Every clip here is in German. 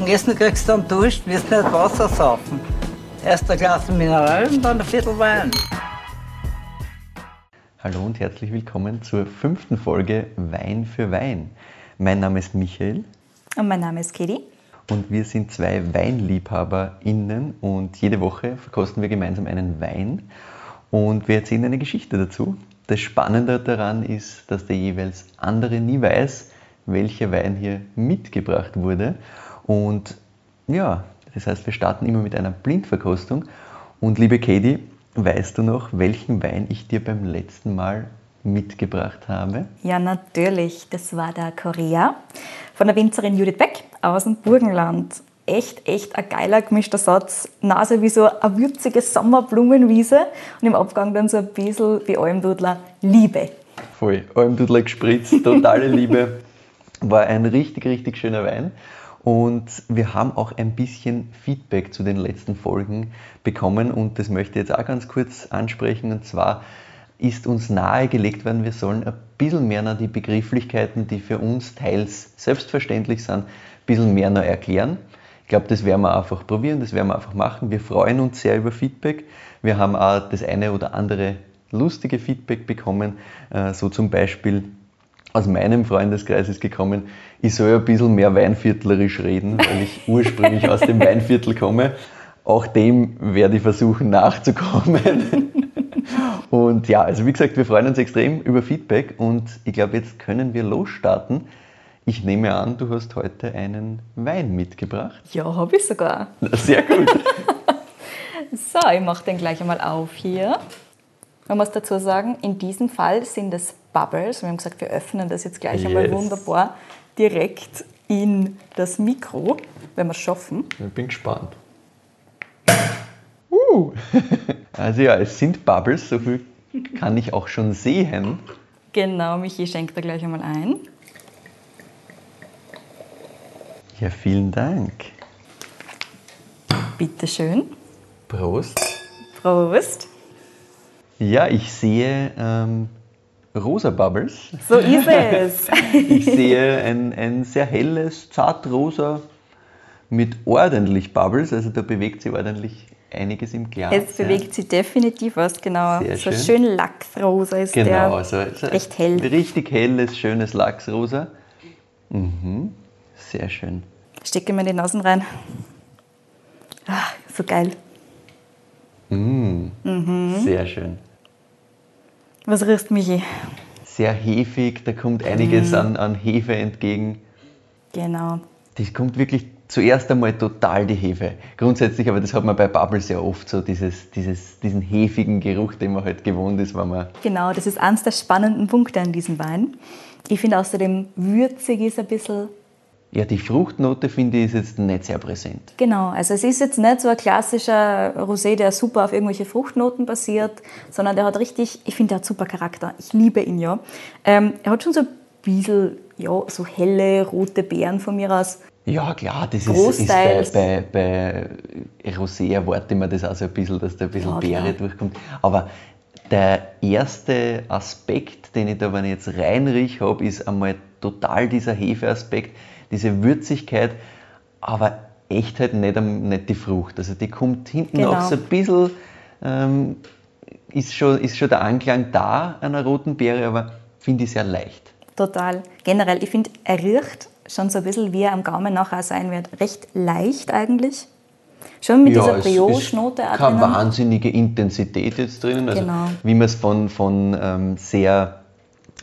dem Essen kriegst du einen Dusch, wirst nicht Wasser saufen. Erst ein Glas Mineral und dann ein Viertel Wein. Hallo und herzlich willkommen zur fünften Folge Wein für Wein. Mein Name ist Michael. Und mein Name ist Katie. Und wir sind zwei WeinliebhaberInnen und jede Woche verkosten wir gemeinsam einen Wein und wir erzählen eine Geschichte dazu. Das Spannende daran ist, dass der jeweils andere nie weiß, welcher Wein hier mitgebracht wurde. Und ja, das heißt, wir starten immer mit einer Blindverkostung. Und liebe Katie, weißt du noch, welchen Wein ich dir beim letzten Mal mitgebracht habe? Ja, natürlich. Das war der Korea von der Winzerin Judith Beck aus dem Burgenland. Echt, echt ein geiler gemischter Satz. Nase wie so eine würzige Sommerblumenwiese und im Abgang dann so ein bisschen wie Almdudler Liebe. Voll, Almdudler gespritzt, totale Liebe. War ein richtig, richtig schöner Wein. Und wir haben auch ein bisschen Feedback zu den letzten Folgen bekommen und das möchte ich jetzt auch ganz kurz ansprechen. Und zwar ist uns nahegelegt worden, wir sollen ein bisschen mehr noch die Begrifflichkeiten, die für uns teils selbstverständlich sind, ein bisschen mehr noch erklären. Ich glaube, das werden wir einfach probieren, das werden wir einfach machen. Wir freuen uns sehr über Feedback. Wir haben auch das eine oder andere lustige Feedback bekommen, äh, so zum Beispiel aus meinem Freundeskreis ist gekommen, ich soll ein bisschen mehr weinviertlerisch reden, weil ich ursprünglich aus dem Weinviertel komme. Auch dem werde ich versuchen nachzukommen. Und ja, also wie gesagt, wir freuen uns extrem über Feedback und ich glaube, jetzt können wir losstarten. Ich nehme an, du hast heute einen Wein mitgebracht. Ja, habe ich sogar. Sehr gut. so, ich mache den gleich einmal auf hier. Man muss dazu sagen, in diesem Fall sind es Bubbles. Wir haben gesagt, wir öffnen das jetzt gleich yes. einmal wunderbar direkt in das Mikro, wenn wir es schaffen. Ich bin gespannt. Uh. Also ja, es sind Bubbles, so viel kann ich auch schon sehen. Genau, Michi schenkt da gleich einmal ein. Ja, vielen Dank. Bitteschön. Prost. Prost. Ja, ich sehe ähm, rosa Bubbles. So ist es. ich sehe ein, ein sehr helles, zartrosa mit ordentlich Bubbles, also da bewegt sich ordentlich einiges im Glas. Es bewegt ja. sich definitiv was, genau. Sehr so schön. schön Lachsrosa ist genau, der. Also, also recht hell. Richtig helles, schönes Lachsrosa. Mhm. Sehr schön. Stecke mir die Nasen rein. Ach, so geil. Mm. Mhm. Sehr schön. Was riecht Michi? Sehr hefig, da kommt einiges mm. an, an Hefe entgegen. Genau. Das kommt wirklich zuerst einmal total die Hefe. Grundsätzlich, aber das hat man bei Bubbles sehr oft so, dieses, dieses, diesen hefigen Geruch, den man halt gewohnt ist, wenn man. Genau, das ist eines der spannenden Punkte an diesem Wein. Ich finde außerdem würzig ist ein bisschen. Ja, die Fruchtnote finde ich ist jetzt nicht sehr präsent. Genau, also es ist jetzt nicht so ein klassischer Rosé, der super auf irgendwelche Fruchtnoten basiert, sondern der hat richtig, ich finde, der hat super Charakter. Ich liebe ihn ja. Ähm, er hat schon so ein bisschen, ja, so helle rote Beeren von mir aus ja, klar, das ist, ist bei, bei, bei Rosé erwarte ich mir das auch so ein bisschen, dass da ein bisschen ja, Beere durchkommt. Aber der erste Aspekt, den ich da, wenn ich jetzt reinriech habe, ist einmal total dieser Hefeaspekt, diese Würzigkeit, aber echt halt nicht, nicht die Frucht. Also die kommt hinten genau. auch so ein bisschen, ähm, ist, schon, ist schon der Anklang da einer roten Beere, aber finde ich sehr leicht. Total. Generell, ich finde, er riecht schon so ein bisschen wie er am Gaumen nachher sein wird. Recht leicht eigentlich. Schon mit ja, dieser Brioche-Note. Keine wahnsinnige Intensität jetzt drinnen. Also genau. Wie man es von, von ähm, sehr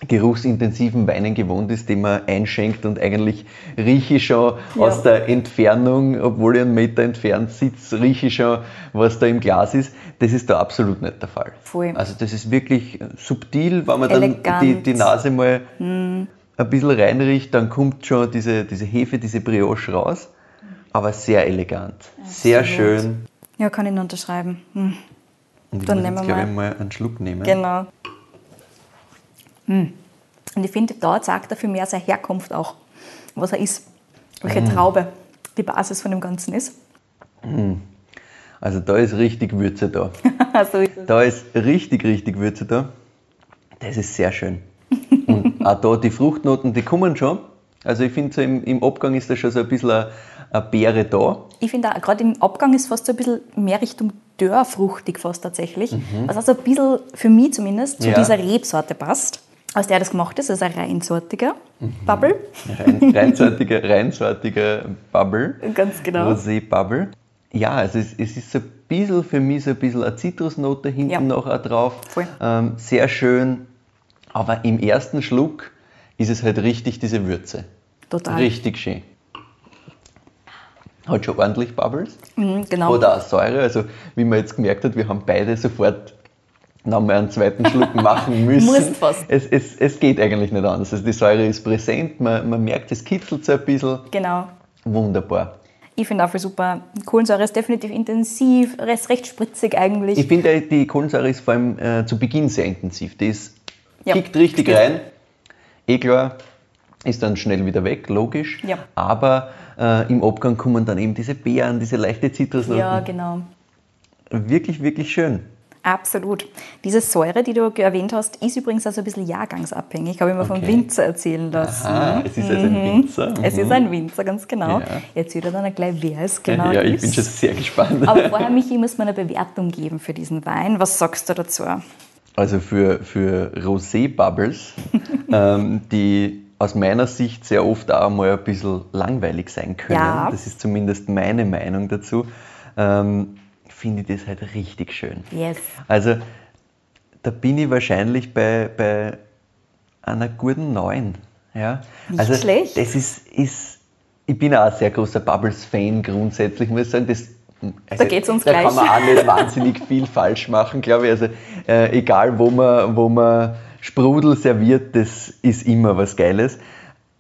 geruchsintensiven Weinen gewohnt ist, die man einschenkt und eigentlich rieche ich schon ja. aus der Entfernung, obwohl ich einen Meter entfernt sitze, rieche ich schon, was da im Glas ist. Das ist da absolut nicht der Fall. Voll. Also das ist wirklich subtil, wenn man Elegant. dann die, die Nase mal hm ein bisschen reinriecht, dann kommt schon diese, diese Hefe, diese Brioche raus. Aber sehr elegant, sehr schön. Ja, kann ich nur unterschreiben. Hm. Und ich dann muss nehmen jetzt, wir mal. mal einen Schluck nehmen. Genau. Und ich finde, da zeigt er für mehr seine Herkunft auch, was er ist, welche mm. Traube die Basis von dem Ganzen ist. Mm. Also da ist richtig Würze da. so ist da ist richtig, richtig Würze da. Das ist sehr schön. Und auch da die Fruchtnoten, die kommen schon. Also ich finde, so im, im, Abgang ist da schon so ein bisschen ein, eine Beere da. Ich finde auch, gerade im Abgang ist fast so ein bisschen mehr Richtung Dörrfruchtig fast tatsächlich. Was also ein bisschen, für mich zumindest, zu Ja. dieser Rebsorte passt. Aus der das gemacht ist, also ein reinsortiger Bubble. Rein, reinsortiger, reinsortiger Bubble. Ganz genau. Rosé Bubble. Ja, also es, es ist so ein bisschen für mich so ein bisschen eine Zitrusnote hinten Ja. noch drauf. Voll. Ähm, sehr schön. Aber im ersten Schluck ist es halt richtig diese Würze. Total. Richtig schön. Hat schon ordentlich Bubbles. Mhm, genau. Oder auch Säure. Also wie man jetzt gemerkt hat, wir haben beide sofort nochmal einen zweiten Schluck machen müssen. Musst fast. Es, es, es geht eigentlich nicht anders. Also die Säure ist präsent, man, man merkt, es kitzelt so ein bisschen. Genau. Wunderbar. Ich finde auch voll super. Kohlensäure ist definitiv intensiv, ist recht spritzig eigentlich. Ich finde, die Kohlensäure ist vor allem äh, zu Beginn sehr intensiv. Die ist, Ja, kickt richtig stimmt. rein. Eh klar, ist dann schnell wieder weg, logisch. Ja. Aber äh, im Abgang kommen dann eben diese Beeren, diese leichte Zitrusnoten. ja, genau. Wirklich, wirklich schön. Absolut. Diese Säure, die du erwähnt hast, ist übrigens also ein bisschen jahrgangsabhängig, habe ich mir vom Okay. Winzer erzählen lassen. Ah, es ist also ein Winzer. Es Mhm. ist ein Winzer, ganz genau. Ja. Erzählt er dann gleich, wer es genau ja, ist. ich bin schon sehr gespannt. Aber vorher, Michi, muss man eine Bewertung geben für diesen Wein. Was sagst du dazu? Also für, für Rosé-Bubbles, ähm, die aus meiner Sicht sehr oft auch mal ein bisschen langweilig sein können, Ja. das ist zumindest meine Meinung dazu, ähm, finde ich das halt richtig schön. Yes. Also da bin ich wahrscheinlich bei, bei einer guten Neun. Ja? Nicht also schlecht. Das ist, ist, ich bin auch ein sehr großer Bubbles-Fan grundsätzlich, muss ich sagen. Das, also, Da geht's uns da gleich. kann man auch nicht wahnsinnig viel falsch machen, glaube ich. Also äh, egal, wo man, wo man Sprudel serviert, das ist immer was Geiles.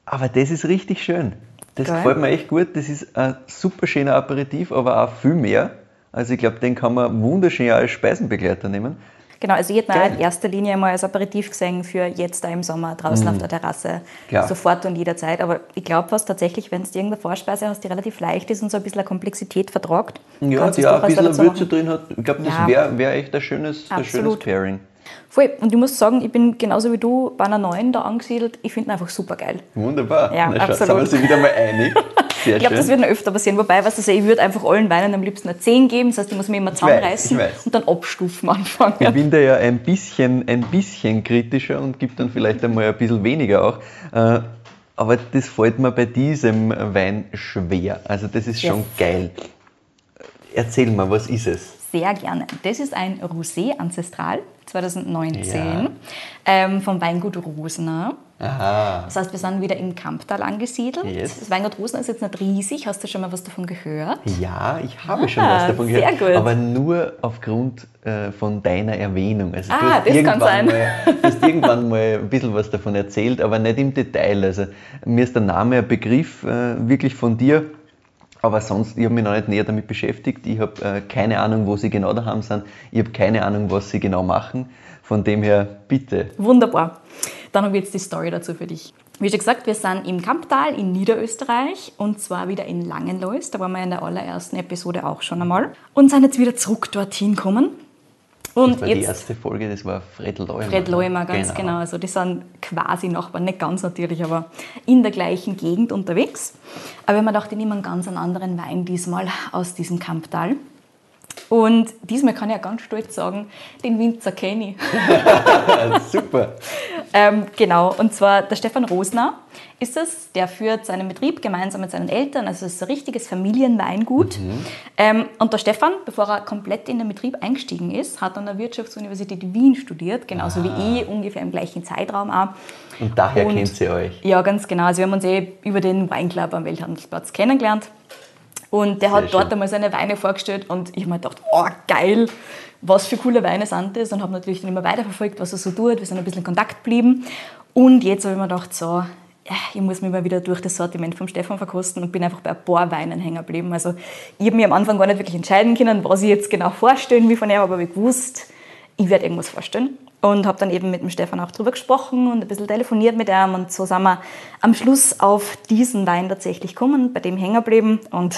Aber das ist richtig schön. Das Geil. gefällt mir echt gut. Das ist ein super schöner Aperitif, aber auch viel mehr. Also ich glaube, den kann man wunderschön als Speisenbegleiter nehmen. Genau, also ich hätte ihn in erster Linie mal als Aperitif gesehen für jetzt da im Sommer draußen auf der Terrasse. Mhm. Klar. Sofort und jederzeit. Aber ich glaube was tatsächlich, wenn du irgendeine Vorspeise hast, die relativ leicht ist und so ein bisschen Komplexität vertragt, Ja, die es auch ein bisschen Würze drin hat. Ich glaube, das Ja. wäre wär echt ein schönes, ein schönes Absolut. Pairing. Voll. Und ich muss sagen, ich bin genauso wie du bei einer neuen da angesiedelt. Ich finde ihn einfach super geil. Wunderbar. Ja, Na, schau, absolut. Sind wir sie wieder mal einig. Sehr Ich glaube, das wird noch öfter passieren. Wobei, was ich, ich würde einfach allen Weinen am liebsten eine 10 geben. Das heißt, ich muss mich immer weiß, zusammenreißen ich weiß. und dann abstufen anfangen. Ich bin da ja ein bisschen, ein bisschen kritischer und gebe dann vielleicht einmal ein bisschen weniger auch. Äh, Aber das fällt mir bei diesem Wein schwer. Also das ist schon Yes. geil. Erzähl mal, was ist es? Sehr gerne. Das ist ein Rosé Ancestral 2019 Ja. ähm, vom Weingut Rosner. Aha. Das heißt, wir sind wieder im Kamptal angesiedelt. Yes. Das Weingut Rosner ist jetzt nicht riesig. Hast du schon mal was davon gehört? Ja, ich habe schon Ah, was davon sehr gehört. gut. Aber nur aufgrund äh, von deiner Erwähnung. Also Ah, du hast das kann sein. Mal, du hast irgendwann mal ein bisschen was davon erzählt, aber nicht im Detail. Also mir ist der Name ein Begriff äh, wirklich von dir. Aber sonst, ich habe mich noch nicht näher damit beschäftigt. Ich habe äh, keine Ahnung, wo sie genau daheim sind. Ich habe keine Ahnung, was sie genau machen. Von dem her, bitte. Wunderbar. Dann habe ich jetzt die Story dazu für dich. Wie schon gesagt, wir sind im Kamptal in Niederösterreich und zwar wieder in Langenlois. Da waren wir in der allerersten Episode auch schon einmal. Und sind jetzt wieder zurück dorthin gekommen. Und Das war die jetzt erste Folge, das war Fred Leumer. Fred Leumer, ganz genau. Also die sind quasi Nachbarn, nicht ganz natürlich, aber in der gleichen Gegend unterwegs. Aber wir haben gedacht, ich nehme einen ganz anderen Wein diesmal aus diesem Kamptal. Und diesmal kann ich ja ganz stolz sagen, den Winzer kenne ich. Super. Ähm, genau, und zwar der Stefan Rosner ist es, der führt seinen Betrieb gemeinsam mit seinen Eltern, also es ist ein richtiges Familienweingut. Ähm, und der Stefan, bevor er komplett in den Betrieb eingestiegen ist, hat an der Wirtschaftsuniversität Wien studiert, genauso wie ich, ungefähr im gleichen Zeitraum auch. Und daher Und- kennt sie euch. Ja, ganz genau. Also wir haben uns eh über den Weinclub am Welthandelsplatz kennengelernt. Und der hat Sehr dort schön. einmal seine Weine vorgestellt und ich habe mir gedacht, oh geil, was für coole Weine sind das? Und habe natürlich dann immer weiterverfolgt, was er so tut. Wir sind ein bisschen in Kontakt geblieben. Und jetzt habe ich mir gedacht, so, ich muss mich mal wieder durch das Sortiment vom Stefan verkosten und bin einfach bei ein paar Weinen hängen geblieben. Also ich habe mich am Anfang gar nicht wirklich entscheiden können, was ich jetzt genau vorstellen will von ihm, aber ich gewusst, ich werde irgendwas vorstellen. Und habe dann eben mit dem Stefan auch drüber gesprochen und ein bisschen telefoniert mit ihm und so sind wir am Schluss auf diesen Wein tatsächlich gekommen, bei dem hängen geblieben und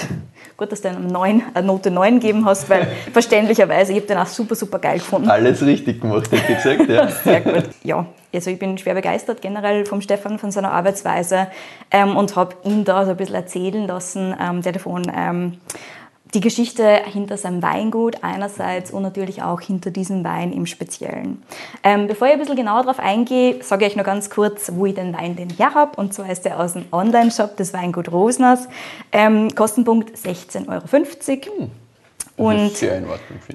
gut, dass du einem 9, eine Note 9 gegeben hast, weil verständlicherweise, ich habe den auch super, super geil gefunden. Alles richtig gemacht, hätte ich gesagt, ja. Sehr gut. Ja, also ich bin schwer begeistert generell vom Stefan, von seiner Arbeitsweise ähm, und habe ihn da so ein bisschen erzählen lassen, am Telefon, ähm, die Geschichte hinter seinem Weingut einerseits und natürlich auch hinter diesem Wein im Speziellen. Ähm, bevor ich ein bisschen genauer darauf eingehe, sage ich noch ganz kurz, wo ich den Wein denn her habe. Und zwar ist der aus dem Online-Shop des Weingut Rosners. Ähm, Kostenpunkt 16,50 Euro. Hm. Und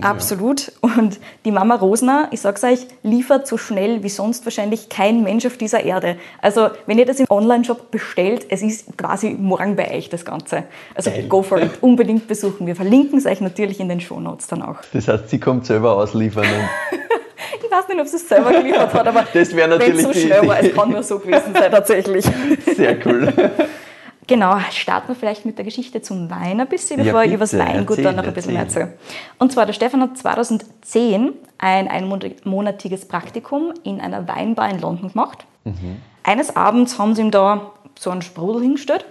Absolut. Ja. Und die Mama Rosner, ich sag's euch, liefert so schnell wie sonst wahrscheinlich kein Mensch auf dieser Erde. Also, wenn ihr das im Online-Shop bestellt, es ist quasi morgen bei euch das Ganze. Also, Geil. go for it. Unbedingt besuchen. Wir verlinken es euch natürlich in den Shownotes dann auch. Das heißt, sie kommt selber ausliefern. ich weiß nicht, ob sie es selber geliefert hat, aber das wäre natürlich so schnell war, es kann nur so gewesen sein, tatsächlich. Sehr cool. Genau, starten wir vielleicht mit der Geschichte zum Wein ein bisschen, bevor ja, ich über das Weingut dann noch ein bisschen mehr erzähle. Und zwar, der Stefan hat 2010 ein einmonatiges Praktikum in einer Weinbar in London gemacht. Mhm. Eines Abends haben sie ihm da so einen Sprudel hingestellt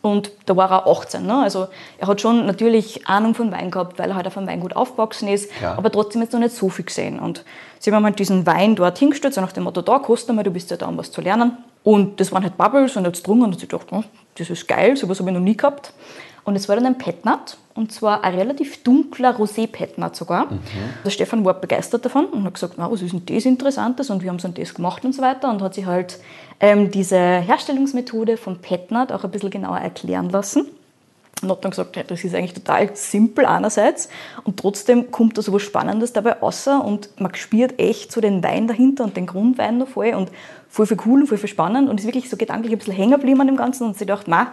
und da war er 18. Ne? Also er hat schon natürlich Ahnung von Wein gehabt, weil er halt auf einem Weingut aufgewachsen ist, ja. aber trotzdem jetzt noch nicht so viel gesehen. Und sie haben halt diesen Wein dort hingestellt, so nach dem Motto, da kostet mal, du bist ja da, um was zu lernen. Und das waren halt Bubbles und jetzt drungen und ich dachte, oh, das ist geil, sowas habe ich noch nie gehabt. Und es war dann ein Petnat, und zwar ein relativ dunkler Rosé-Petnat sogar. Mhm. Der Stefan war begeistert davon und hat gesagt, was ist denn das Interessantes und wir haben so das gemacht und so weiter und hat sich halt ähm, diese Herstellungsmethode von Petnat auch ein bisschen genauer erklären lassen. Und hat dann gesagt, ja, das ist eigentlich total simpel einerseits und trotzdem kommt da so was Spannendes dabei raus und man spürt echt so den Wein dahinter und den Grundwein noch voll und voll viel cool und voll viel spannend und ist wirklich so gedanklich ein bisschen hängen geblieben an dem Ganzen und sie dachte, ma,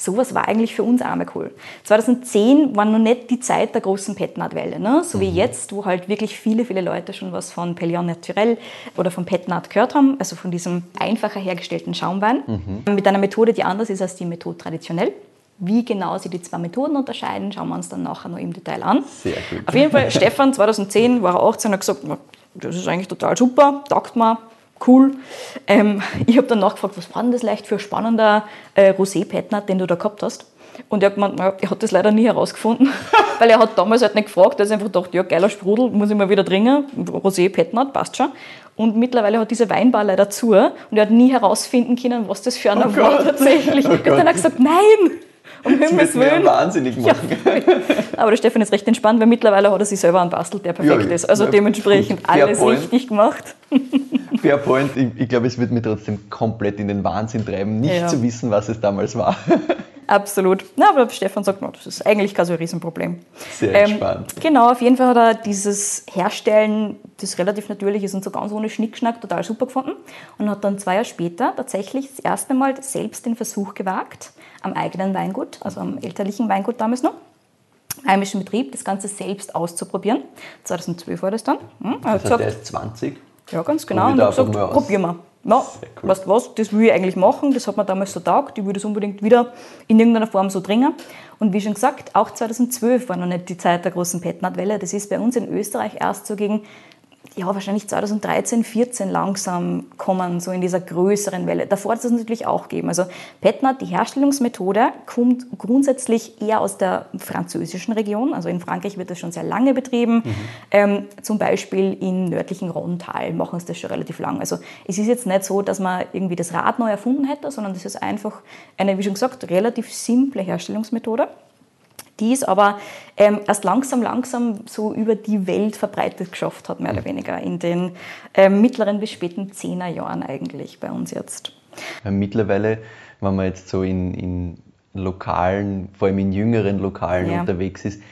sowas war eigentlich für uns auch mal cool. 2010 war noch nicht die Zeit der großen Petnat-Welle, ne? so mhm. wie jetzt, wo halt wirklich viele, viele Leute schon was von Pellion Naturel oder von Petnat gehört haben, also von diesem einfacher hergestellten Schaumwein, mhm. mit einer Methode, die anders ist als die Methode traditionell. Wie genau sich die zwei Methoden unterscheiden, schauen wir uns dann nachher noch im Detail an. Sehr gut. Auf jeden Fall, Stefan, 2010 war er 18 und hat gesagt, das ist eigentlich total super, taugt mir, cool. Ähm, ich habe dann nachgefragt, was war denn das leicht für ein spannender äh, Rosé-Petnat, den du da gehabt hast? Und er hat gemeint, naja, er hat das leider nie herausgefunden, weil er hat damals halt nicht gefragt, er hat einfach gedacht, ja, geiler Sprudel, muss ich mal wieder trinken, Rosé, Petnat, passt schon. Und mittlerweile hat diese Weinbar leider zu und er hat nie herausfinden können, was das für einer oh war tatsächlich. Oh er hat dann gesagt, nein, um Himmels Willen. wahnsinnig machen. Ja. Aber der Stefan ist recht entspannt, weil mittlerweile hat er sich selber einen bastelt, der perfekt ja, ist. Also ja, dementsprechend alles point. richtig gemacht. Fair point. Ich, ich glaube, es wird mich trotzdem komplett in den Wahnsinn treiben, nicht zu wissen, was es damals war. Absolut. Na, aber Stefan sagt, no, das ist eigentlich kein so ein Riesenproblem. Sehr ähm, entspannt. Genau, auf jeden Fall hat er dieses Herstellen, das relativ natürlich ist und so ganz ohne Schnickschnack, total super gefunden. Und hat dann zwei Jahre später tatsächlich das erste Mal selbst den Versuch gewagt, am eigenen Weingut, also am elterlichen Weingut damals noch, heimischen Betrieb, das Ganze selbst auszuprobieren. 2012 war das dann. Hm, das heißt, der ist 20? Ja, ganz genau. Und, und hat gesagt, probieren wir. Ja, cool. weißt was, das will ich eigentlich machen, das hat mir damals so taugt, ich würde es unbedingt wieder in irgendeiner Form so dringen. Und wie schon gesagt, auch 2012 war noch nicht die Zeit der großen Petnat-Welle. Das ist bei uns in Österreich erst so gegen ja, wahrscheinlich 2013, 14 langsam kommen, so in dieser größeren Welle. Davor hat es natürlich auch gegeben. Also Petnat, die Herstellungsmethode, kommt grundsätzlich eher aus der französischen Region. Also in Frankreich wird das schon sehr lange betrieben. Mhm. Ähm, zum Beispiel im nördlichen Rhontal machen sie das schon relativ lang. Also es ist jetzt nicht so, dass man irgendwie das Rad neu erfunden hätte, sondern das ist einfach eine, wie schon gesagt, relativ simple Herstellungsmethode die es aber ähm, erst langsam, langsam so über die Welt verbreitet geschafft hat, mehr oder mhm. weniger, in den ähm, mittleren bis späten Zehnerjahren eigentlich bei uns jetzt. Mittlerweile, wenn man jetzt so in, in Lokalen, vor allem in jüngeren Lokalen ja. unterwegs ist,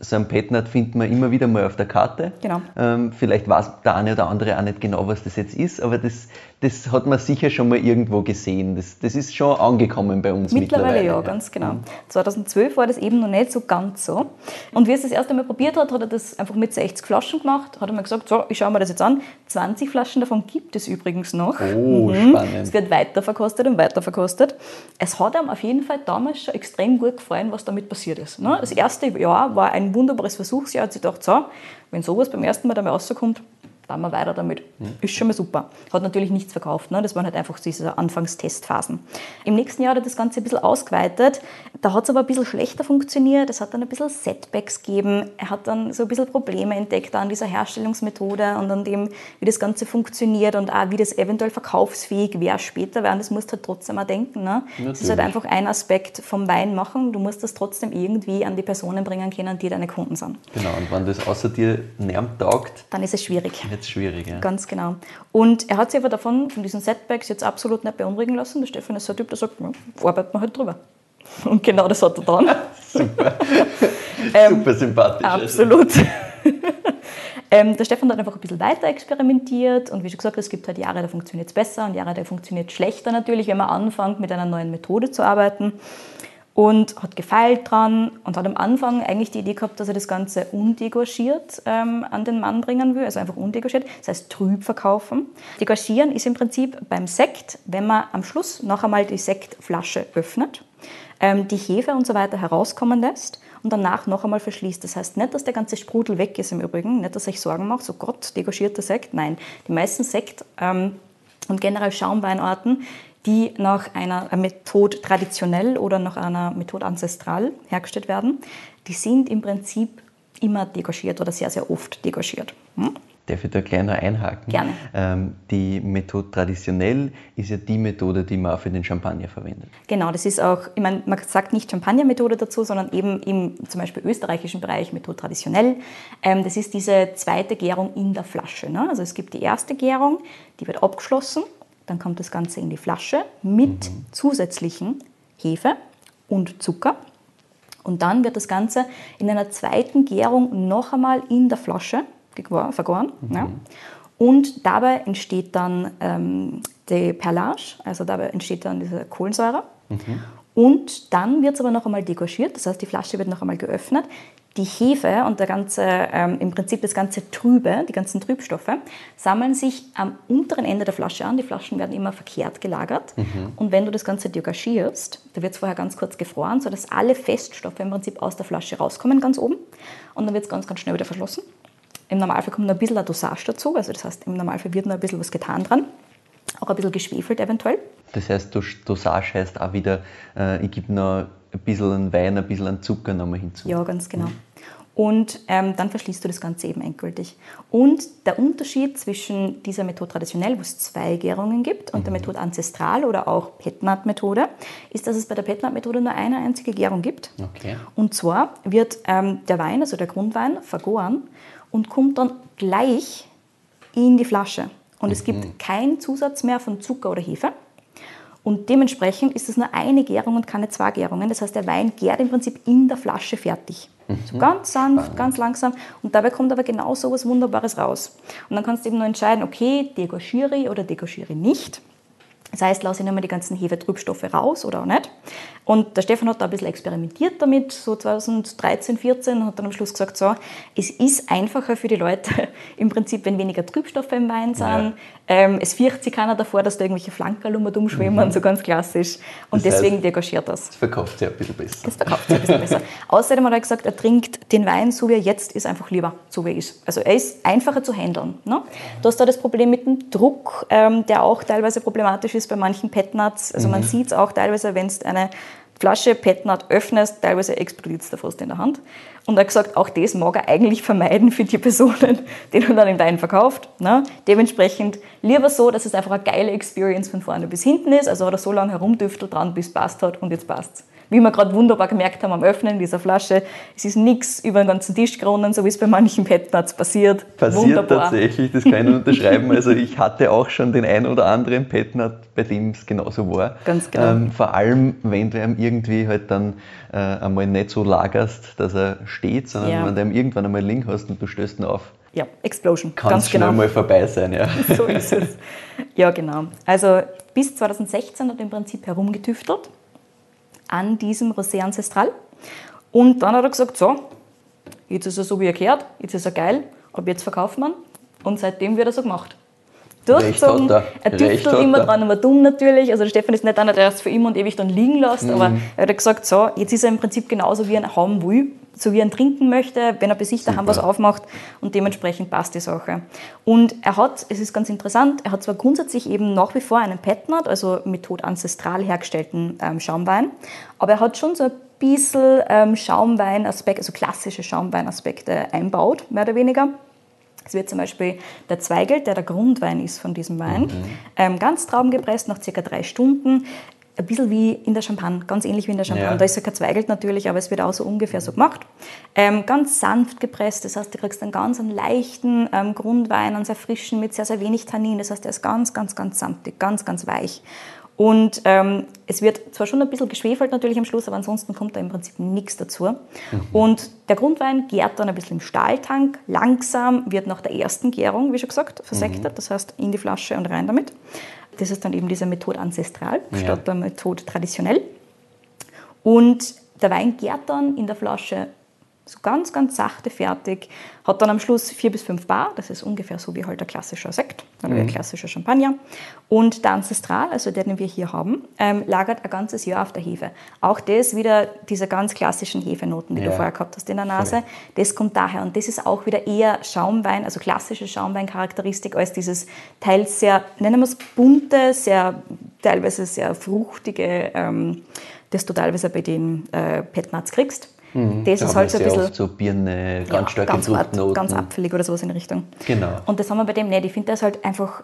so ein Petnat findet man immer wieder mal auf der Karte. Genau. Ähm, vielleicht weiß der eine oder andere auch nicht genau, was das jetzt ist, aber das, das hat man sicher schon mal irgendwo gesehen. Das, das ist schon angekommen bei uns mittlerweile. Mittlerweile ja, ganz genau. Mhm. 2012 war das eben noch nicht so ganz so. Und wie er es das erste Mal probiert hat, hat er das einfach mit 60 Flaschen gemacht. Hat er mir gesagt, so, ich schaue mir das jetzt an. 20 Flaschen davon gibt es übrigens noch. Oh, mhm. spannend. Es wird weiter verkostet und weiter verkostet. Es hat ihm auf jeden Fall damals schon extrem gut gefallen, was damit passiert ist. Ne? Das erste Jahr war ein wunderbares Versuchsjahr. Er hat sich gedacht, so, wenn sowas beim ersten Mal dabei rauskommt, fahren wir weiter damit. Ist schon mal super. Hat natürlich nichts verkauft, ne? das waren halt einfach diese Anfangstestphasen. Im nächsten Jahr hat er das Ganze ein bisschen ausgeweitet. Da hat es aber ein bisschen schlechter funktioniert. Es hat dann ein bisschen Setbacks gegeben. Er hat dann so ein bisschen Probleme entdeckt an dieser Herstellungsmethode und an dem, wie das Ganze funktioniert und auch wie das eventuell verkaufsfähig wäre später, weil das musst du halt trotzdem auch denken. Ne? Das ist halt einfach ein Aspekt vom Wein machen. Du musst das trotzdem irgendwie an die Personen bringen können, die deine Kunden sind. Genau, und wenn das außer dir niemand taugt, Dann ist es schwierig. Jetzt schwierig. Ja. Ganz genau. Und er hat sich aber davon, von diesen Setbacks, jetzt absolut nicht beunruhigen lassen. Der Stefan ist so ein Typ, der sagt, ja, arbeiten wir halt drüber. Und genau das hat er dann. Super sympathisch. also. Absolut. ähm, der Stefan hat einfach ein bisschen weiter experimentiert und wie schon gesagt, es gibt halt Jahre, da funktioniert es besser und Jahre, da funktioniert es schlechter natürlich, wenn man anfängt mit einer neuen Methode zu arbeiten. Und hat gefeilt dran und hat am Anfang eigentlich die Idee gehabt, dass er das Ganze undegorgiert ähm, an den Mann bringen will, also einfach undegorgiert, das heißt trüb verkaufen. Degorgieren ist im Prinzip beim Sekt, wenn man am Schluss noch einmal die Sektflasche öffnet, ähm, die Hefe und so weiter herauskommen lässt und danach noch einmal verschließt. Das heißt nicht, dass der ganze Sprudel weg ist im Übrigen, nicht, dass ich Sorgen mache, so Gott, degorgierter Sekt. Nein, die meisten Sekt ähm, und generell Schaumweinarten, die nach einer Methode traditionell oder nach einer Methode ancestral hergestellt werden, die sind im Prinzip immer degorgiert oder sehr, sehr oft degorgiert. Hm? Darf ich da gleich noch einhaken? Gerne. Ähm, die Methode traditionell ist ja die Methode, die man auch für den Champagner verwendet. Genau, das ist auch, ich meine, man sagt nicht Champagner-Methode dazu, sondern eben im zum Beispiel österreichischen Bereich Methode traditionell. Ähm, das ist diese zweite Gärung in der Flasche. Ne? Also es gibt die erste Gärung, die wird abgeschlossen, dann kommt das Ganze in die Flasche mit zusätzlichen Hefe und Zucker. Und dann wird das Ganze in einer zweiten Gärung noch einmal in der Flasche vergoren. Ja. Und dabei entsteht dann ähm, die Perlage, also dabei entsteht dann diese Kohlensäure. Und dann wird es aber noch einmal degorgiert, das heißt, die Flasche wird noch einmal geöffnet. Die Hefe und der ganze, ähm, im Prinzip das ganze Trübe, die ganzen Trübstoffe, sammeln sich am unteren Ende der Flasche an. Die Flaschen werden immer verkehrt gelagert. Und wenn du das Ganze degorgierst, da wird es vorher ganz kurz gefroren, sodass alle Feststoffe im Prinzip aus der Flasche rauskommen, ganz oben. Und dann wird es ganz, ganz schnell wieder verschlossen. Im Normalfall kommt noch ein bisschen eine Dosage dazu, also das heißt, im Normalfall wird noch ein bisschen was getan dran. Auch ein bisschen geschwefelt eventuell. Das heißt, Dos- Dosage heißt auch wieder, äh, ich gebe noch ein bisschen an Wein, ein bisschen an Zucker nochmal hinzu. Ja, ganz genau. Und ähm, dann verschließt du das Ganze eben endgültig. Und der Unterschied zwischen dieser Methode traditionell, wo es zwei Gärungen gibt, und der Methode ancestral oder auch Petnat-Methode, ist, dass es bei der Petnat-Methode nur eine einzige Gärung gibt. Okay. Und zwar wird ähm, der Wein, also der Grundwein, vergoren und kommt dann gleich in die Flasche. Und es gibt keinen Zusatz mehr von Zucker oder Hefe. Und dementsprechend ist es nur eine Gärung und keine zwei Gärungen. Das heißt, der Wein gärt im Prinzip in der Flasche fertig. So ganz sanft, ganz langsam. Und dabei kommt aber genau so was Wunderbares raus. Und dann kannst du eben nur entscheiden, okay, degorgiere oder degorgiere ich nicht. Das heißt, lasse ich nochmal die ganzen Hefetrübstoffe raus oder auch nicht. Und der Stefan hat da ein bisschen experimentiert damit, so 2013, 14, hat dann am Schluss gesagt, so, es ist einfacher für die Leute im Prinzip, wenn weniger Trübstoffe im Wein sind. Ja. Ähm, es fürchtet sich keiner davor, dass da irgendwelche Flankerl um umschwimmen, so ganz klassisch. Und Mhm. Das heißt- deswegen degorgiert das. Das verkauft sich ein bisschen besser. Das verkauft sich ein bisschen besser. Außerdem hat er gesagt, er trinkt den Wein, so wie er jetzt ist, einfach lieber, so wie er ist. Also er ist einfacher zu handeln. Ne? Du hast da das Problem mit dem Druck, ähm, der auch teilweise problematisch ist bei manchen Petnuts. Also man sieht es auch teilweise, wenn es eine Flasche Petnat öffnest, teilweise explodiert es der fast in der Hand. Und er hat gesagt, auch das mag er eigentlich vermeiden für die Personen, die er dann den Wein verkauft. Ne? Dementsprechend lieber so, dass es einfach eine geile Experience von vorne bis hinten ist. Also hat er so lange herumdüftelt dran, bis es passt hat und jetzt passt's. Wie wir gerade wunderbar gemerkt haben am Öffnen dieser Flasche, es ist nichts über den ganzen Tisch geronnen, so wie es bei manchen Petnuts passiert. Passiert wunderbar. tatsächlich, das kann ich unterschreiben. Also ich hatte auch schon den ein oder anderen Petnat, bei dem es genauso war. Ganz genau. Ähm, vor allem, wenn du ihm irgendwie halt dann äh, einmal nicht so lagerst, dass er steht, sondern Ja. wenn du irgendwann einmal liegen hast und du stößt ihn auf, Ja, Explosion. kann Ganz schnell genau. mal vorbei sein. Ja. so ist es. Ja, genau. Also bis 2016 hat er im Prinzip herumgetüftelt an diesem Rosé Ancestral. Und dann hat er gesagt, so, jetzt ist er so wie er gehört, jetzt ist er geil, ab jetzt verkauft man. Und seitdem wird er so gemacht. Durchgezogen. Er. er tüftelt immer er. dran, aber dumm natürlich. Also der Stefan ist nicht einer, der es für immer und ewig dann liegen lässt, Mhm. aber er hat gesagt, so, jetzt ist er im Prinzip genauso, wie er ihn haben will. So wie er trinken möchte, wenn er bei sich daheim was aufmacht und dementsprechend passt die Sache. Und er hat, es ist ganz interessant, er hat zwar grundsätzlich eben nach wie vor einen Petnat, also mit Tod ancestral hergestellten ähm, Schaumwein, aber er hat schon so ein bisschen ähm, Schaumweinaspekte, also klassische Schaumweinaspekte einbaut, mehr oder weniger. Es wird zum Beispiel der Zweigelt, der der Grundwein ist von diesem Wein, mhm. ähm, ganz traubengepresst nach circa drei Stunden ein bisschen wie in der Champagne, ganz ähnlich wie in der Champagne. Ja. Da ist ja kein Zweigelt natürlich, aber es wird auch so ungefähr so gemacht. Ähm, ganz sanft gepresst, das heißt, du kriegst einen ganz einen leichten ähm, Grundwein, einen sehr frischen mit sehr, sehr wenig Tannin. Das heißt, der ist ganz, ganz, ganz samtig, ganz, ganz weich. Und ähm, es wird zwar schon ein bisschen geschwefelt natürlich am Schluss, aber ansonsten kommt da im Prinzip nichts dazu. Mhm. Und der Grundwein gärt dann ein bisschen im Stahltank. Langsam wird nach der ersten Gärung, wie schon gesagt, versektet. Mhm. Das heißt, in die Flasche und rein damit. Das ist dann eben diese Methode ancestral ja. statt der Methode traditionell. Und der Wein gärt dann in der Flasche so ganz, ganz sachte fertig, hat dann am Schluss vier bis fünf Bar, das ist ungefähr so wie halt ein klassischer Sekt oder mhm. ein klassischer Champagner. Und der Ancestral, also den wir hier haben, ähm, lagert ein ganzes Jahr auf der Hefe. Auch das wieder diese ganz klassischen Hefenoten, die ja. du vorher gehabt hast in der Nase, das kommt daher. Und das ist auch wieder eher Schaumwein, also klassische Schaumweincharakteristik, als dieses teils sehr, nennen wir es bunte, sehr, teilweise sehr fruchtige, ähm, das du teilweise bei den äh, Petnats kriegst. Mhm. Das ist halt so ein bisschen. so Birne, ganz ja, starke ganz, Fruchtnoten. ganz apfelig oder sowas in Richtung. Genau. Und das haben wir bei dem nicht. Ich finde das halt einfach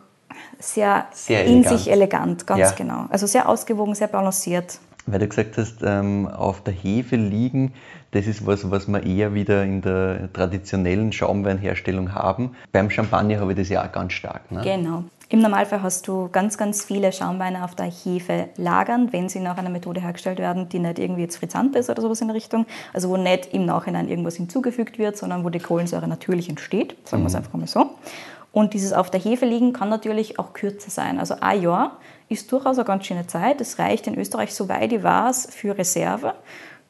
sehr, sehr in sich elegant, ganz ja. genau. Also sehr ausgewogen, sehr balanciert. Weil du gesagt hast, ähm, auf der Hefe liegen, das ist was, was wir eher wieder in der traditionellen Schaumweinherstellung haben. Beim Champagner habe ich das ja auch ganz stark. Ne? Genau. Im Normalfall hast du ganz, ganz viele Schaumweine auf der Hefe lagern, wenn sie nach einer Methode hergestellt werden, die nicht irgendwie jetzt frizzant ist oder sowas in der Richtung. Also wo nicht im Nachhinein irgendwas hinzugefügt wird, sondern wo die Kohlensäure natürlich entsteht, sagen wir es mhm. einfach mal so. Und dieses auf der Hefe liegen kann natürlich auch kürzer sein. Also ein Jahr ist durchaus eine ganz schöne Zeit. Das reicht in Österreich, soweit ich weiß, für Reserve.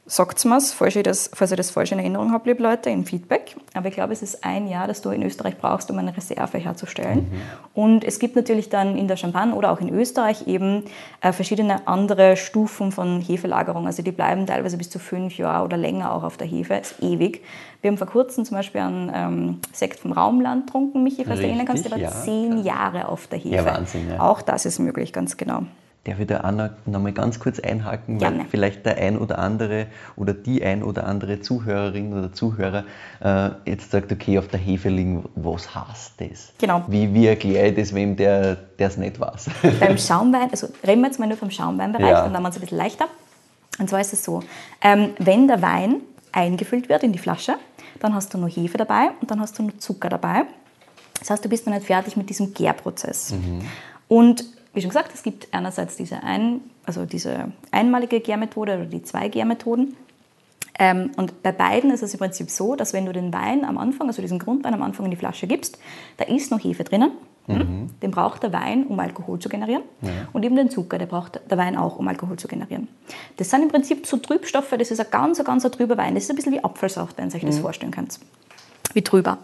Sagt mir falls ich, das, falls ich das falsch in Erinnerung habe, liebe Leute, im Feedback. Aber ich glaube, es ist ein Jahr, das du in Österreich brauchst, um eine Reserve herzustellen. Mhm. Und es gibt natürlich dann in der Champagne oder auch in Österreich eben äh, verschiedene andere Stufen von Hefelagerung. Also die bleiben teilweise bis zu fünf Jahre oder länger auch auf der Hefe. Das ist ewig. Wir haben vor kurzem zum Beispiel einen ähm, Sekt vom Raumland getrunken, Michi, falls du erinnern kannst, der war ja. zehn Jahre auf der Hefe. Ja, Wahnsinn. Ja. Auch das ist möglich, ganz genau. Darf ich da auch noch, noch mal ganz kurz einhaken, Gerne. weil vielleicht der ein oder andere oder die ein oder andere Zuhörerin oder Zuhörer äh, jetzt sagt, okay, auf der Hefe liegen, was heißt das? Genau. Wie, wie erkläre ich das wem, der es nicht weiß? Beim Schaumwein, also reden wir jetzt mal nur vom Schaumweinbereich, ja. dann haben wir es ein bisschen leichter. Und zwar ist es so, ähm, wenn der Wein eingefüllt wird in die Flasche, dann hast du nur Hefe dabei und dann hast du nur Zucker dabei. Das heißt, du bist noch nicht fertig mit diesem Gärprozess. Mhm. Und wie schon gesagt, es gibt einerseits diese, ein, also diese einmalige Gärmethode oder die zwei Gärmethoden. Ähm, und bei beiden ist es im Prinzip so, dass wenn du den Wein am Anfang, also diesen Grundwein am Anfang in die Flasche gibst, da ist noch Hefe drinnen. Hm? Mhm. Den braucht der Wein, um Alkohol zu generieren. Ja. Und eben den Zucker, der braucht der Wein auch, um Alkohol zu generieren. Das sind im Prinzip so Trübstoffe, das ist ein ganz, ganz trüber Wein. Das ist ein bisschen wie Apfelsaft, wenn ihr euch das mhm. vorstellen könnt. Wie trüber.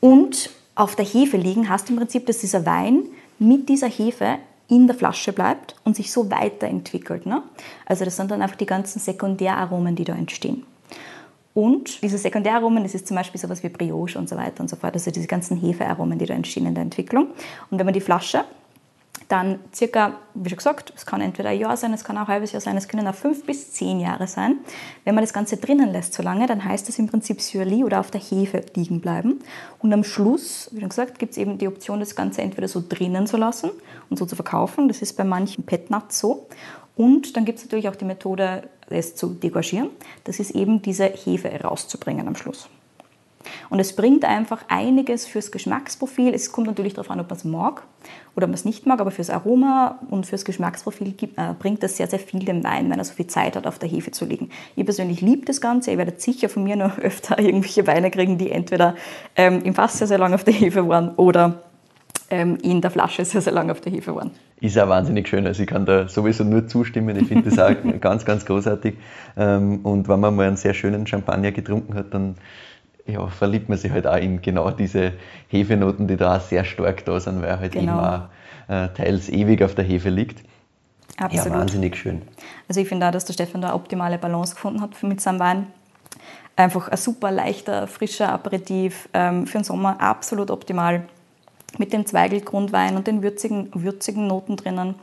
Und auf der Hefe liegen hast du im Prinzip, dass dieser Wein mit dieser Hefe in der Flasche bleibt und sich so weiterentwickelt. Ne? Also das sind dann einfach die ganzen Sekundäraromen, die da entstehen. Und diese Sekundäraromen, das ist zum Beispiel sowas wie Brioche und so weiter und so fort, also diese ganzen Hefearomen, die da entstehen in der Entwicklung. Und wenn man die Flasche dann circa, wie schon gesagt, es kann entweder ein Jahr sein, es kann auch ein halbes Jahr sein, es können auch fünf bis zehn Jahre sein. Wenn man das Ganze drinnen lässt so lange, dann heißt das im Prinzip Surely oder auf der Hefe liegen bleiben. Und am Schluss, wie schon gesagt, gibt es eben die Option, das Ganze entweder so drinnen zu lassen und so zu verkaufen. Das ist bei manchen Petnuts so. Und dann gibt es natürlich auch die Methode, es zu degorgieren. Das ist eben diese Hefe rauszubringen am Schluss. Und es bringt einfach einiges fürs Geschmacksprofil. Es kommt natürlich darauf an, ob man es mag oder ob man es nicht mag, aber fürs Aroma und fürs Geschmacksprofil gibt, äh, bringt das sehr, sehr viel dem Wein, wenn er so viel Zeit hat, auf der Hefe zu liegen. Ich persönlich liebe das Ganze. Ihr werdet sicher von mir noch öfter irgendwelche Weine kriegen, die entweder ähm, im Fass sehr, sehr lange auf der Hefe waren oder ähm, in der Flasche sehr, sehr lange auf der Hefe waren. Ist auch wahnsinnig schön. Also ich kann da sowieso nur zustimmen. Ich finde das auch ganz, ganz großartig. Ähm, und wenn man mal einen sehr schönen Champagner getrunken hat, dann ja, verliebt man sich halt auch in genau diese Hefenoten, die da sehr stark da sind, weil er halt genau. auch äh, teils ewig auf der Hefe liegt. Absolut. Ja, wahnsinnig schön. Also ich finde auch, dass der Stefan da eine optimale Balance gefunden hat mit seinem Wein. Einfach ein super leichter, frischer Aperitif ähm, für den Sommer, absolut optimal. Mit dem Zweigelgrundwein und den würzigen, würzigen Noten drinnen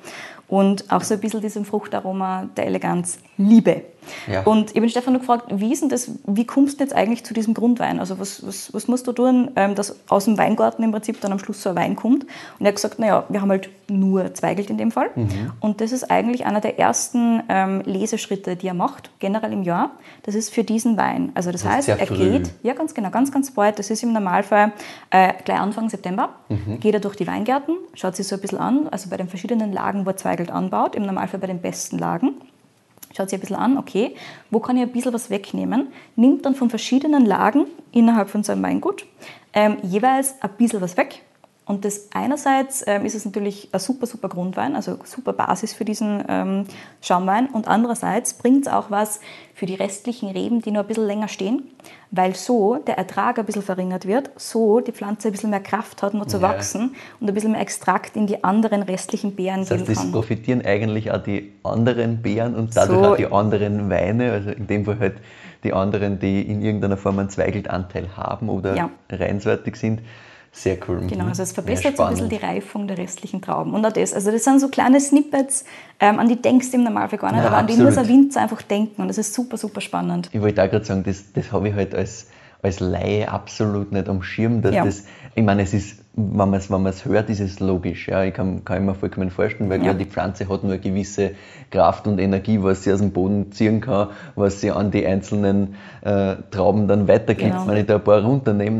und auch so ein bisschen diesem Fruchtaroma der Eleganz Liebe. Ja. Und ich habe Stefan gefragt, wie ist denn das, wie kommst du jetzt eigentlich zu diesem Grundwein? Also was, was, was musst du tun, ähm, dass aus dem Weingarten im Prinzip dann am Schluss so ein Wein kommt? Und er hat gesagt, naja, wir haben halt nur Zweigelt in dem Fall. Mhm. Und das ist eigentlich einer der ersten ähm, Leseschritte, die er macht, generell im Jahr. Das ist für diesen Wein. Also das, das heißt, er geht, ja ganz genau, ganz, ganz bald, das ist im Normalfall äh, gleich Anfang September, mhm. geht er durch die Weingärten, schaut sich so ein bisschen an, also bei den verschiedenen Lagen, wo er Zweigelt anbaut, im Normalfall bei den besten Lagen schaut sich ein bisschen an, okay, wo kann ich ein bisschen was wegnehmen, nimmt dann von verschiedenen Lagen innerhalb von seinem Weingut ähm, jeweils ein bisschen was weg. Und das einerseits ähm, ist es natürlich ein super, super Grundwein, also super Basis für diesen ähm, Schaumwein. Und andererseits bringt es auch was für die restlichen Reben, die noch ein bisschen länger stehen, weil so der Ertrag ein bisschen verringert wird, so die Pflanze ein bisschen mehr Kraft hat, noch zu ja. wachsen und ein bisschen mehr Extrakt in die anderen restlichen Beeren das heißt, geben kann. Das profitieren eigentlich auch die anderen Beeren und dadurch so, auch die anderen Weine, also in dem Fall halt die anderen, die in irgendeiner Form einen Zweigeltanteil haben oder ja. reinsortig sind. Sehr cool. Genau, also es verbessert so ein bisschen die Reifung der restlichen Trauben. Und auch das, also das sind so kleine Snippets, ähm, an die denkst du im Normalfall gar nicht, Nein, aber an die muss ein Winzer einfach denken und das ist super, super spannend. Ich wollte auch gerade sagen, das, das habe ich halt als, als Laie absolut nicht am Schirm, dass ja. das, ich meine, es ist, wenn man es wenn hört, ist es logisch, ja, ich kann, kann mir vollkommen vorstellen, weil ja. die Pflanze hat nur eine gewisse Kraft und Energie, was sie aus dem Boden ziehen kann, was sie an die einzelnen äh, Trauben dann weitergibt. Genau. Wenn ich da ein paar runternehme,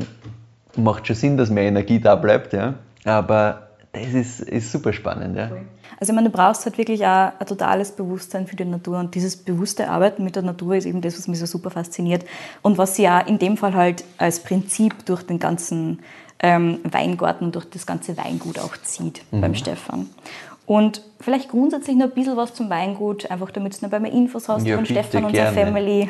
macht schon Sinn, dass mehr Energie da bleibt, ja. Aber das ist, ist super spannend, ja. Also ich meine, du brauchst halt wirklich auch ein totales Bewusstsein für die Natur und dieses bewusste Arbeiten mit der Natur ist eben das, was mich so super fasziniert und was sie ja in dem Fall halt als Prinzip durch den ganzen ähm, Weingarten, durch das ganze Weingut auch zieht mhm. beim Stefan. Und vielleicht grundsätzlich noch ein bisschen was zum Weingut, einfach damit du noch bei mir Infos hast ja, von Stefan und seiner Family,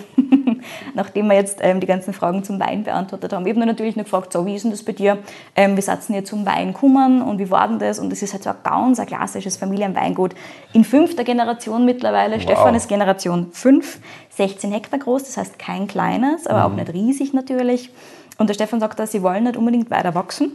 nachdem wir jetzt ähm, die ganzen Fragen zum Wein beantwortet haben. Ich habe natürlich noch gefragt, so, wie ist denn das bei dir? Ähm, wie seid ihr zum Wein gekommen und wie war denn das? Und das ist halt so ein ganz ein klassisches Familienweingut in fünfter Generation mittlerweile. Wow. Stefan ist Generation 5, 16 Hektar groß, das heißt kein kleines, aber mhm. auch nicht riesig natürlich. Und der Stefan sagt, dass sie wollen nicht unbedingt weiter wachsen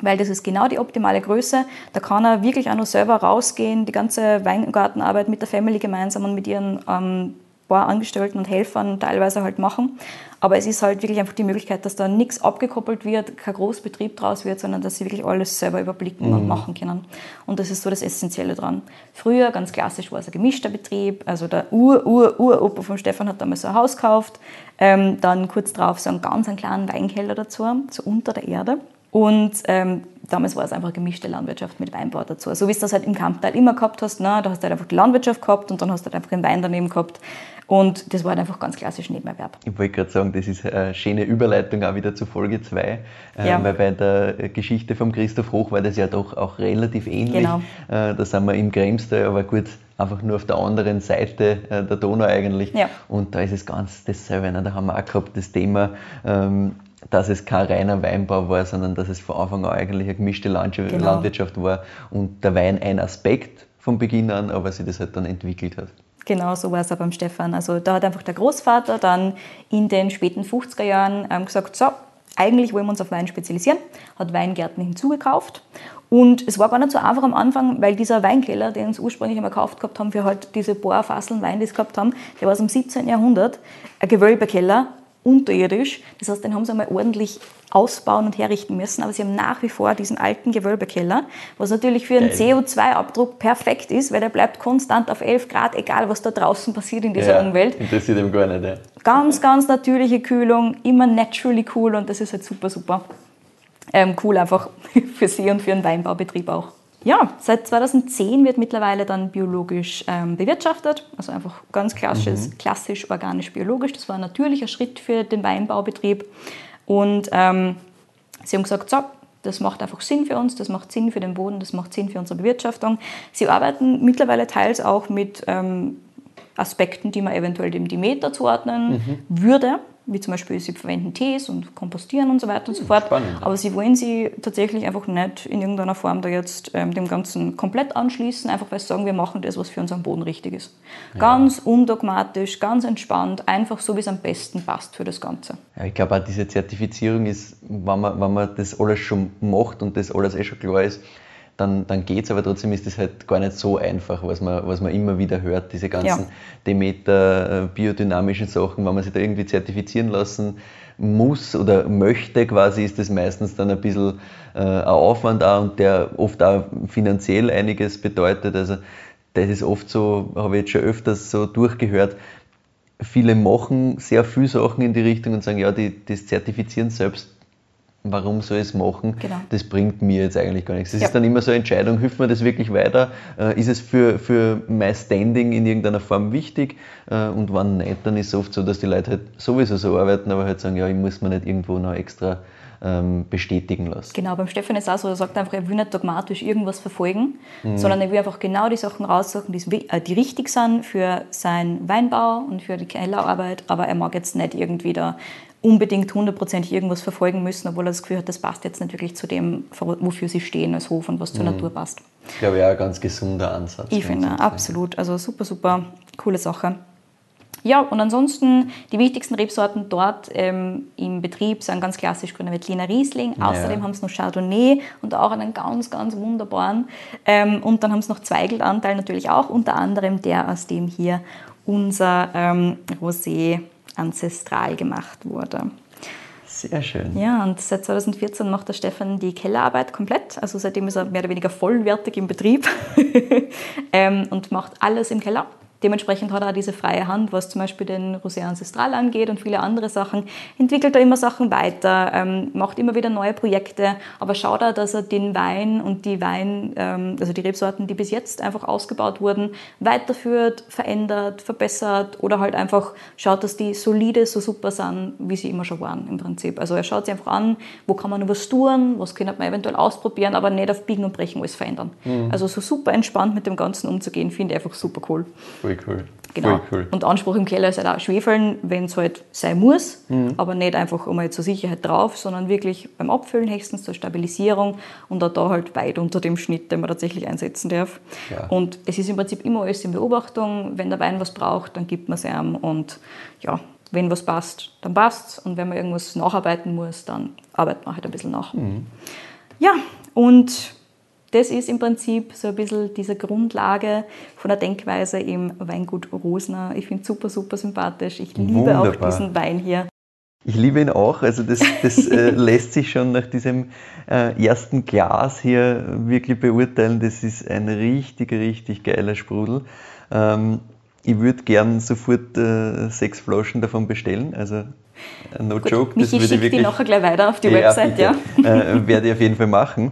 weil das ist genau die optimale Größe. Da kann er wirklich auch noch selber rausgehen, die ganze Weingartenarbeit mit der Family gemeinsam und mit ihren ähm, paar Angestellten und Helfern teilweise halt machen. Aber es ist halt wirklich einfach die Möglichkeit, dass da nichts abgekoppelt wird, kein Großbetrieb draus wird, sondern dass sie wirklich alles selber überblicken mhm. und machen können. Und das ist so das Essentielle dran. Früher, ganz klassisch, war es ein gemischter Betrieb. Also der Ur-Ur-Uropa von Stefan hat damals so ein Haus gekauft. Ähm, dann kurz darauf so einen ganz einen kleinen Weinkeller dazu, so unter der Erde. Und ähm, damals war es einfach gemischte Landwirtschaft mit Weinbau dazu. So wie es das halt im Kampfteil immer gehabt hast, ne? da hast du halt einfach die Landwirtschaft gehabt und dann hast du halt einfach den Wein daneben gehabt. Und das war halt einfach ganz klassisch Nebenerwerb. Ich wollte gerade sagen, das ist eine schöne Überleitung auch wieder zu Folge 2, äh, ja. weil bei der Geschichte von Christoph Hoch war das ja doch auch relativ ähnlich. Genau. Äh, da sind wir im Kremstal, aber gut, einfach nur auf der anderen Seite äh, der Donau eigentlich. Ja. Und da ist es ganz dasselbe. Ne? Da haben wir auch gehabt das Thema, ähm, dass es kein reiner Weinbau war, sondern dass es von Anfang an eigentlich eine gemischte genau. Landwirtschaft war und der Wein ein Aspekt von Beginn an, aber sich das halt dann entwickelt hat. Genau, so war es auch beim Stefan. Also da hat einfach der Großvater dann in den späten 50er Jahren ähm, gesagt, so, eigentlich wollen wir uns auf Wein spezialisieren, hat Weingärten hinzugekauft und es war gar nicht so einfach am Anfang, weil dieser Weinkeller, den sie ursprünglich einmal gekauft gehabt haben für halt diese Bohrfasseln Wein, die sie gehabt haben, der war aus dem 17. Jahrhundert, ein Gewölbekeller unterirdisch. Das heißt, den haben sie einmal ordentlich ausbauen und herrichten müssen, aber sie haben nach wie vor diesen alten Gewölbekeller, was natürlich für einen CO2-Abdruck perfekt ist, weil der bleibt konstant auf 11 Grad, egal was da draußen passiert in dieser ja, Umwelt. Interessiert ihm gar nicht. Ja. Ganz, ganz natürliche Kühlung, immer naturally cool und das ist halt super, super ähm, cool einfach für sie und für einen Weinbaubetrieb auch. Ja, seit 2010 wird mittlerweile dann biologisch ähm, bewirtschaftet, also einfach ganz klassisch, mhm. klassisch organisch biologisch. Das war ein natürlicher Schritt für den Weinbaubetrieb. Und ähm, sie haben gesagt, so, das macht einfach Sinn für uns, das macht Sinn für den Boden, das macht Sinn für unsere Bewirtschaftung. Sie arbeiten mittlerweile teils auch mit ähm, Aspekten, die man eventuell dem Demeter zuordnen mhm. würde. Wie zum Beispiel sie verwenden Tees und kompostieren und so weiter und so fort. Spannend. Aber sie wollen sie tatsächlich einfach nicht in irgendeiner Form da jetzt ähm, dem Ganzen komplett anschließen, einfach weil sie sagen, wir machen das, was für unseren Boden richtig ist. Ganz undogmatisch, ganz entspannt, einfach so, wie es am besten passt für das Ganze. Ja, ich glaube auch diese Zertifizierung ist, wenn man, wenn man das alles schon macht und das alles eh schon klar ist, dann, dann geht es, aber trotzdem ist das halt gar nicht so einfach, was man, was man immer wieder hört, diese ganzen Ja. Demeter, äh, biodynamischen Sachen, wenn man sich da irgendwie zertifizieren lassen muss oder möchte quasi, ist das meistens dann ein bisschen äh, ein Aufwand auch und der oft auch finanziell einiges bedeutet. Also das ist oft so, habe ich jetzt schon öfters so durchgehört, viele machen sehr viele Sachen in die Richtung und sagen, ja, die, das Zertifizieren selbst, warum soll ich es machen? Genau. Das bringt mir jetzt eigentlich gar nichts. Es Ja. ist dann immer so eine Entscheidung, hilft mir das wirklich weiter? Äh, ist es für, für mein Standing in irgendeiner Form wichtig? Äh, und wenn nicht, dann ist es oft so, dass die Leute halt sowieso so arbeiten, aber halt sagen, ja, ich muss mir nicht irgendwo noch extra ähm, bestätigen lassen. Genau, beim Stefan ist es auch so, er sagt einfach, er will nicht dogmatisch irgendwas verfolgen, Mhm. sondern er will einfach genau die Sachen raussuchen, die, äh, die richtig sind für seinen Weinbau und für die Kellerarbeit, aber er mag jetzt nicht irgendwie da unbedingt hundertprozentig irgendwas verfolgen müssen, obwohl er das Gefühl hat, das passt jetzt nicht wirklich zu dem, wofür sie stehen als Hof und was Mhm. zur Natur passt. Ich glaube, ja, ein ganz gesunder Ansatz. Ich finde, grundsätzlich. absolut. Also super, super coole Sache. Ja, und ansonsten die wichtigsten Rebsorten dort ähm, im Betrieb sind ganz klassisch Grüner Veltliner Riesling. Ja. Außerdem haben sie noch Chardonnay und auch einen ganz, ganz wunderbaren. Ähm, und dann haben sie noch Zweigelanteil natürlich auch, unter anderem der, aus dem hier unser ähm, Rosé ancestral gemacht wurde. Sehr schön. Ja, und seit 2014 macht der Stefan die Kellerarbeit komplett. Also seitdem ist er mehr oder weniger vollwertig im Betrieb ähm, und macht alles im Keller. Dementsprechend hat er auch diese freie Hand, was zum Beispiel den Rosé Ancestral angeht und viele andere Sachen. Entwickelt er immer Sachen weiter, ähm, macht immer wieder neue Projekte, aber schaut auch, dass er den Wein und die Wein, ähm, also die Rebsorten, die bis jetzt einfach ausgebaut wurden, weiterführt, verändert, verbessert oder halt einfach schaut, dass die solide so super sind, wie sie immer schon waren im Prinzip. Also er schaut sich einfach an, wo kann man noch was tun, was könnte man eventuell ausprobieren, aber nicht auf Biegen und Brechen alles verändern. Also so super entspannt mit dem Ganzen umzugehen, finde ich einfach super cool. Voll cool. Genau. Cool. Und Anspruch im Keller ist halt auch Schwefeln, wenn es halt sein muss, aber nicht einfach einmal zur Sicherheit drauf, sondern wirklich beim Abfüllen höchstens zur Stabilisierung und auch da halt weit unter dem Schnitt, den man tatsächlich einsetzen darf. Ja. Und es ist im Prinzip immer alles in Beobachtung. Wenn der Wein was braucht, dann gibt man es ihm und ja, wenn was passt, dann passt Und wenn man irgendwas nacharbeiten muss, dann arbeitet man halt ein bisschen nach. Ja, und das ist im Prinzip so ein bisschen diese Grundlage von der Denkweise im Weingut Rosner. Ich finde es super, super sympathisch. Ich liebe auch Wunderbar. diesen Wein hier. Ich liebe ihn auch. Also das, das äh, lässt sich schon nach diesem äh, ersten Glas hier wirklich beurteilen. Das ist ein richtig, richtig geiler Sprudel. Ähm, ich würde gern sofort äh, sechs Flaschen davon bestellen. Also äh, no joke. Michi würde ich schickt die nachher gleich weiter auf die ja, Website. Ja, bitte. Äh, werde ich auf jeden Fall machen.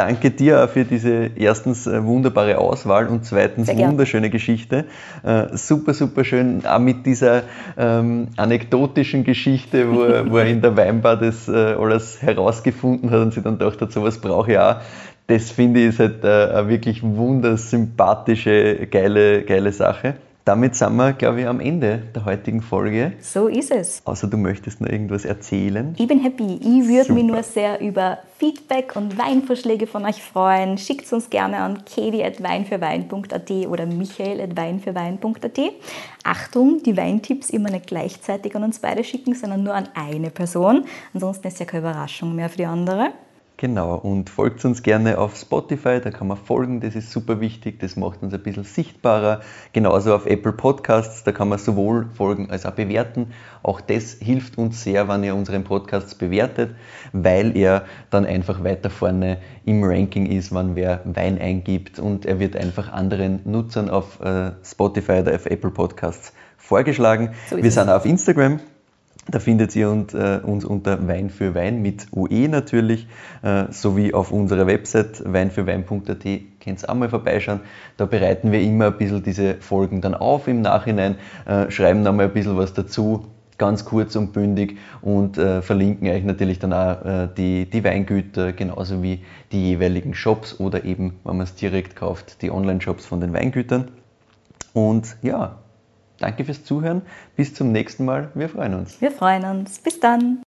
Danke dir auch für diese erstens äh, wunderbare Auswahl und zweitens wunderschöne Geschichte. Äh, super, super schön, auch mit dieser ähm, anekdotischen Geschichte, wo er, wo er in der Weinbar das äh, alles herausgefunden hat und sich dann gedacht hat, sowas brauche ich auch. Das finde ich ist halt äh, eine wirklich wundersympathische, geile, geile Sache. Damit sind wir, glaube ich, am Ende der heutigen Folge. so ist es. Außer du möchtest noch irgendwas erzählen. Ich bin happy. Ich würde mich nur sehr über Feedback und Weinvorschläge von euch freuen. Schickt uns gerne an kedi.weinfürwein.at oder michael.weinfürwein.at. Achtung, die Weintipps immer nicht gleichzeitig an uns beide schicken, sondern nur an eine Person. Ansonsten ist ja keine Überraschung mehr für die andere. Genau, und folgt uns gerne auf Spotify, da kann man folgen, das ist super wichtig, das macht uns ein bisschen sichtbarer. Genauso auf Apple Podcasts, da kann man sowohl folgen als auch bewerten. Auch das hilft uns sehr, wenn ihr unseren Podcasts bewertet, weil er dann einfach weiter vorne im Ranking ist, wenn wer Wein eingibt und er wird einfach anderen Nutzern auf äh, Spotify oder auf Apple Podcasts vorgeschlagen. So Wir sind auf Instagram, da findet ihr äh, uns unter Wein für Wein mit UE natürlich, äh, sowie auf unserer Website weinfürwein.at könnt ihr auch mal vorbeischauen. Da bereiten wir immer ein bisschen diese Folgen dann auf im Nachhinein, äh, schreiben dann mal ein bisschen was dazu, ganz kurz und bündig und verlinken euch natürlich dann auch die, die Weingüter, genauso wie die jeweiligen Shops oder eben, wenn man es direkt kauft, die Online-Shops von den Weingütern. Und ja, Danke fürs Zuhören. Bis zum nächsten Mal. Wir freuen uns. Wir freuen uns. Bis dann.